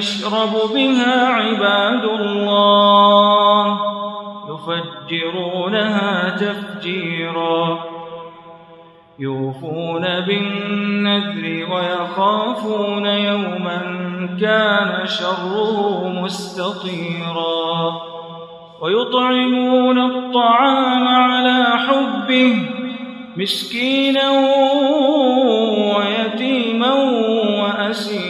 يشرب بها عباد الله يفجرونها تفجيرا يوفون بالنذر ويخافون يوما كان شره مستطيرا ويطعمون الطعام على حبه مسكينا ويتيما وأسيرا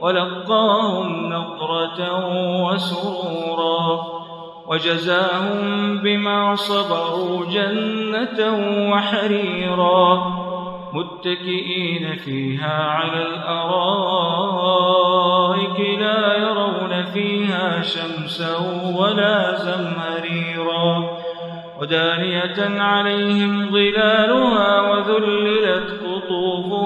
ولقاهم نضرة وسرورا وجزاهم بما صبروا جنة وحريرا متكئين فيها على الأرائك لا يرون فيها شمسا ولا زمهريرا ودانية عليهم ظلالها وذللت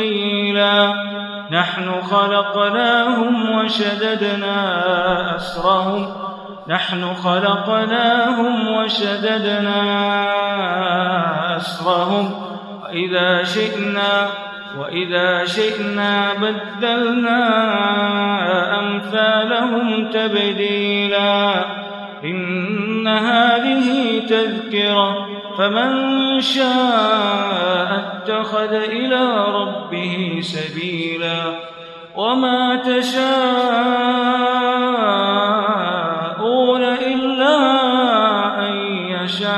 ثقيلا نحن خلقناهم وشددنا أسرهم. نحن خلقناهم وشددنا أسرهم. وإذا شئنا وإذا شئنا بدلنا أمثالهم تبديلا. إن هذه تذكرة فمن شاء اتخذ إلى ربه سبيلا وما تشاءون إلا أن يشاء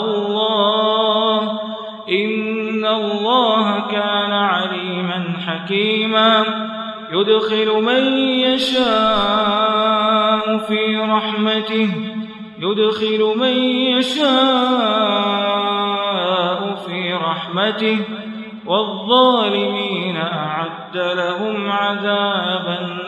الله. إن الله كان حكيما. يدخل من يشاء في رحمته. يدخل من يشاء رحمته والظالمين أعد لهم عذابا